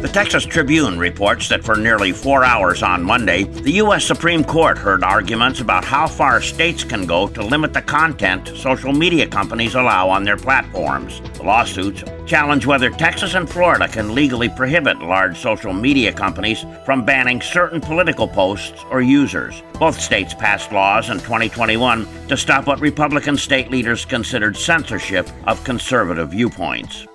The Texas Tribune reports that for nearly four hours on Monday, the U.S. Supreme Court heard arguments about how far states can go to limit the content social media companies allow on their platforms. The lawsuits challenge whether Texas and Florida can legally prohibit large social media companies from banning certain political posts or users. Both states passed laws in 2021 to stop what Republican state leaders considered censorship of conservative viewpoints.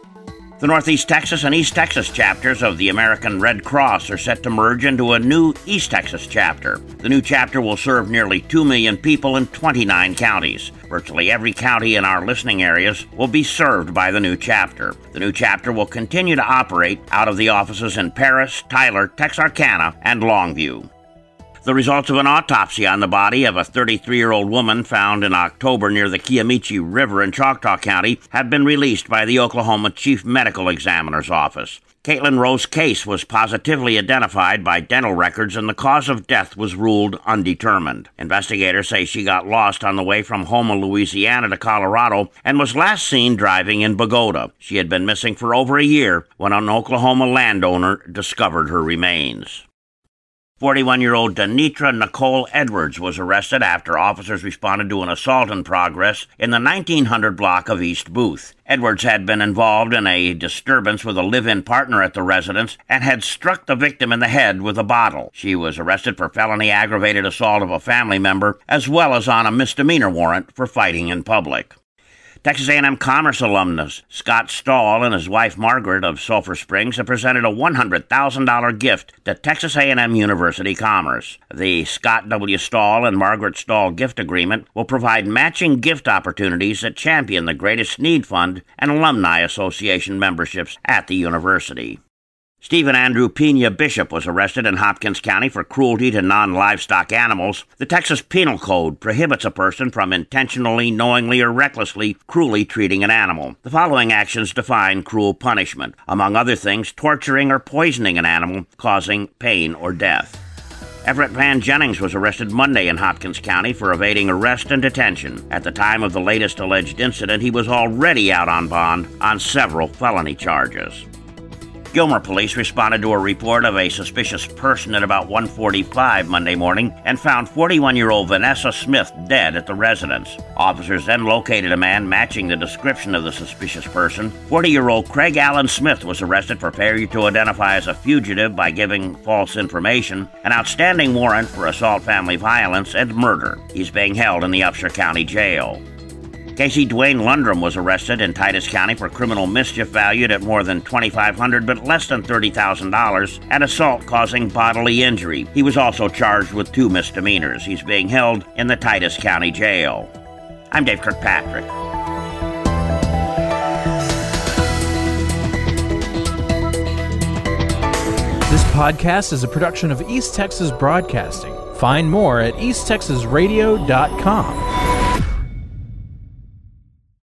The Northeast Texas and East Texas chapters of the American Red Cross are set to merge into a new East Texas chapter. The new chapter will serve nearly 2 million people in 29 counties. Virtually every county in our listening areas will be served by the new chapter. The new chapter will continue to operate out of the offices in Paris, Tyler, Texarkana, and Longview. The results of an autopsy on the body of a 33 year old woman found in October near the Kiamichi River in Choctaw County have been released by the Oklahoma Chief Medical Examiner's Office. Caitlin Rose's case was positively identified by dental records and the cause of death was ruled undetermined. Investigators say she got lost on the way from Houma, Louisiana to Colorado and was last seen driving in Bogata. She had been missing for over a year when an Oklahoma landowner discovered her remains. 41 year old Denitra Nicole Edwards was arrested after officers responded to an assault in progress in the 1900 block of East Booth. Edwards had been involved in a disturbance with a live in partner at the residence and had struck the victim in the head with a bottle. She was arrested for felony aggravated assault of a family member as well as on a misdemeanor warrant for fighting in public. Texas A&M Commerce alumnus Scott Stahl and his wife Margaret of Sulphur Springs have presented a $100,000 gift to Texas A&M University Commerce. The Scott W. Stahl and Margaret Stahl gift agreement will provide matching gift opportunities that champion the Greatest Need Fund and Alumni Association memberships at the university. Stephen Andrew Pena Bishop was arrested in Hopkins County for cruelty to non livestock animals. The Texas Penal Code prohibits a person from intentionally, knowingly, or recklessly cruelly treating an animal. The following actions define cruel punishment. Among other things, torturing or poisoning an animal, causing pain or death. Everett Van Jennings was arrested Monday in Hopkins County for evading arrest and detention. At the time of the latest alleged incident, he was already out on bond on several felony charges. Gilmer police responded to a report of a suspicious person at about 1:45 Monday morning and found 41-year-old Vanessa Smith dead at the residence. Officers then located a man matching the description of the suspicious person. 40-year-old Craig Allen Smith was arrested for failure to identify as a fugitive by giving false information, an outstanding warrant for assault, family violence, and murder. He's being held in the Upshur County Jail. Casey Dwayne Lundrum was arrested in Titus County for criminal mischief valued at more than $2,500 but less than $30,000 and assault causing bodily injury. He was also charged with two misdemeanors. He's being held in the Titus County Jail. I'm Dave Kirkpatrick. This podcast is a production of East Texas Broadcasting. Find more at easttexasradio.com.